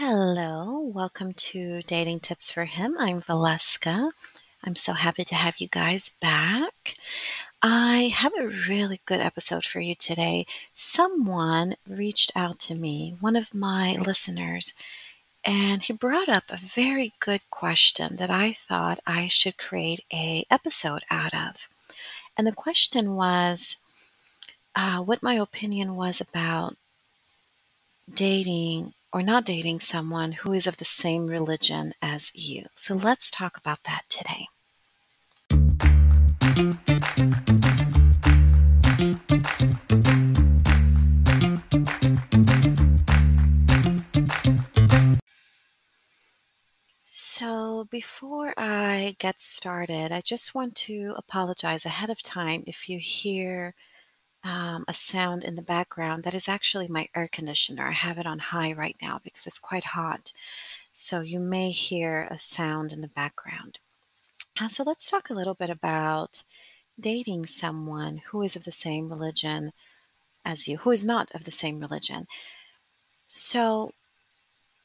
Hello, welcome to Dating Tips for Him. I'm Valeska. I'm so happy to have you guys back. I have a really good episode for you today. Someone reached out to me, one of my listeners, and he brought up a very good question that I thought I should create a episode out of. And the question was uh, what my opinion was about dating or not dating someone who is of the same religion as you. So let's talk about that today. So, before I get started, I just want to apologize ahead of time if you hear um, a sound in the background. That is actually my air conditioner. I have it on high right now because it's quite hot. So, you may hear a sound in the background. Uh, so, let's talk a little bit about dating someone who is of the same religion as you, who is not of the same religion. So,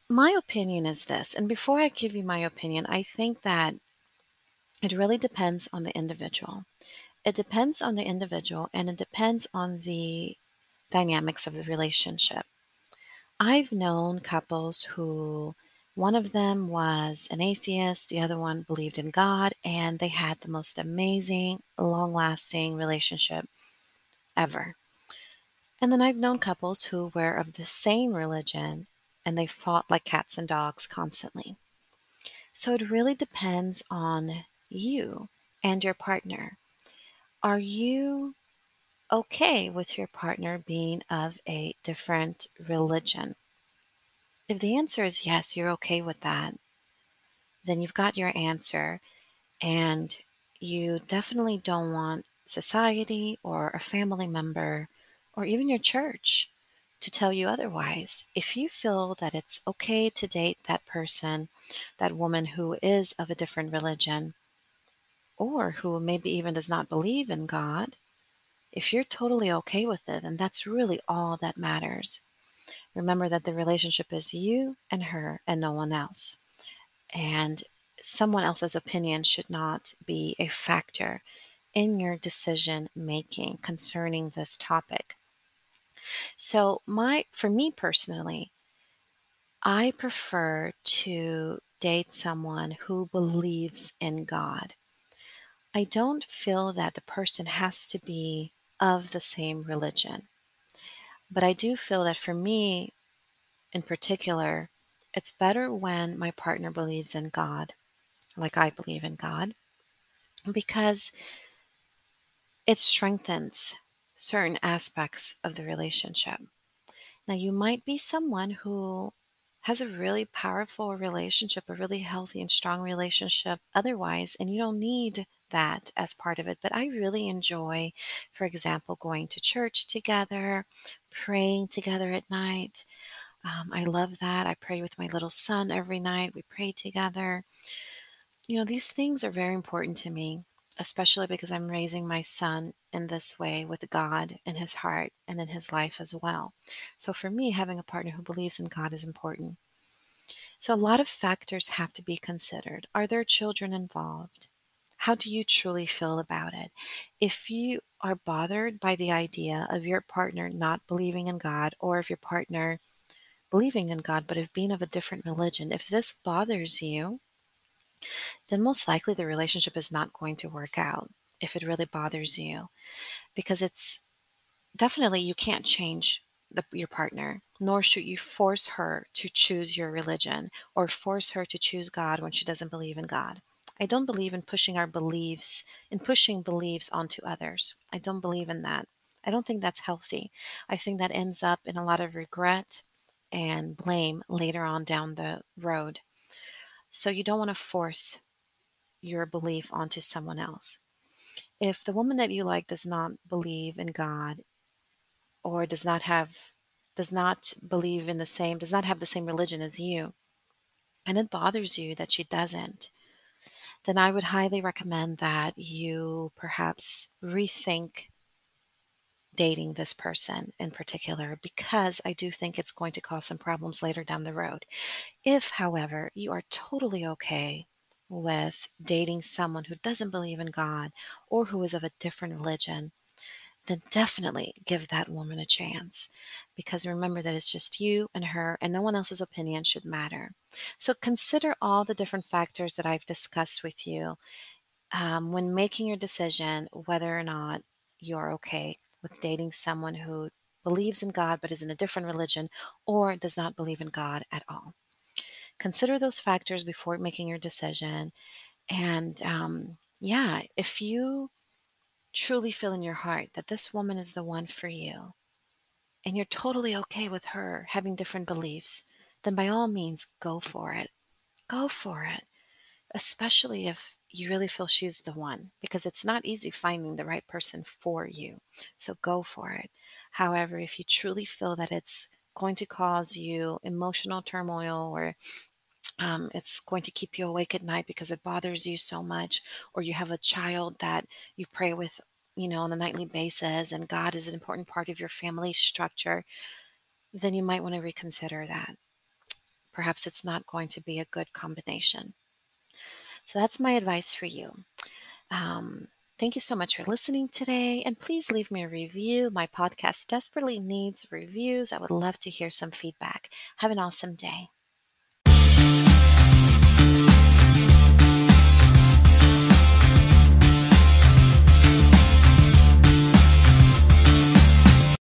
my opinion is this, and before I give you my opinion, I think that it really depends on the individual. It depends on the individual and it depends on the dynamics of the relationship. I've known couples who one of them was an atheist, the other one believed in God, and they had the most amazing, long lasting relationship ever. And then I've known couples who were of the same religion and they fought like cats and dogs constantly. So it really depends on you and your partner. Are you okay with your partner being of a different religion? If the answer is yes, you're okay with that, then you've got your answer. And you definitely don't want society or a family member or even your church to tell you otherwise. If you feel that it's okay to date that person, that woman who is of a different religion, or who maybe even does not believe in God, if you're totally okay with it, and that's really all that matters. Remember that the relationship is you and her and no one else. And someone else's opinion should not be a factor in your decision making concerning this topic. So, my for me personally, I prefer to date someone who believes in God. I don't feel that the person has to be of the same religion. But I do feel that for me in particular, it's better when my partner believes in God, like I believe in God, because it strengthens certain aspects of the relationship. Now, you might be someone who has a really powerful relationship, a really healthy and strong relationship otherwise, and you don't need that as part of it. But I really enjoy, for example, going to church together, praying together at night. Um, I love that. I pray with my little son every night. We pray together. You know, these things are very important to me especially because I'm raising my son in this way with God in his heart and in his life as well. So for me, having a partner who believes in God is important. So a lot of factors have to be considered. Are there children involved? How do you truly feel about it? If you are bothered by the idea of your partner not believing in God, or if your partner believing in God but of being of a different religion, if this bothers you, then most likely the relationship is not going to work out if it really bothers you because it's definitely you can't change the, your partner nor should you force her to choose your religion or force her to choose god when she doesn't believe in god i don't believe in pushing our beliefs in pushing beliefs onto others. I don't believe in that. I don't think that's healthy. I think that ends up in a lot of regret and blame later on down the road. So you don't want to force your belief onto someone else. If the woman that you like does not believe in God or does not have does not believe in the same does not have the same religion as you and it bothers you that she doesn't then I would highly recommend that you perhaps rethink dating this person in particular because I do think it's going to cause some problems later down the road. If, however, you are totally okay with dating someone who doesn't believe in God or who is of a different religion, then definitely give that woman a chance. Because remember that it's just you and her, and no one else's opinion should matter. So consider all the different factors that I've discussed with you um, when making your decision whether or not you're okay with dating someone who believes in God but is in a different religion or does not believe in God at all. Consider those factors before making your decision. And um, yeah, if you truly feel in your heart that this woman is the one for you and you're totally okay with her having different beliefs, then by all means, go for it. Go for it especially if you really feel she's the one, because it's not easy finding the right person for you. So go for it. However, if you truly feel that it's going to cause you emotional turmoil or um, it's going to keep you awake at night because it bothers you so much, or you have a child that you pray with, you know, on a nightly basis, and God is an important part of your family structure, then you might want to reconsider that. Perhaps it's not going to be a good combination. So that's my advice for you. Um, thank you so much for listening today. And please leave me a review. My podcast desperately needs reviews. I would love to hear some feedback. Have an awesome day.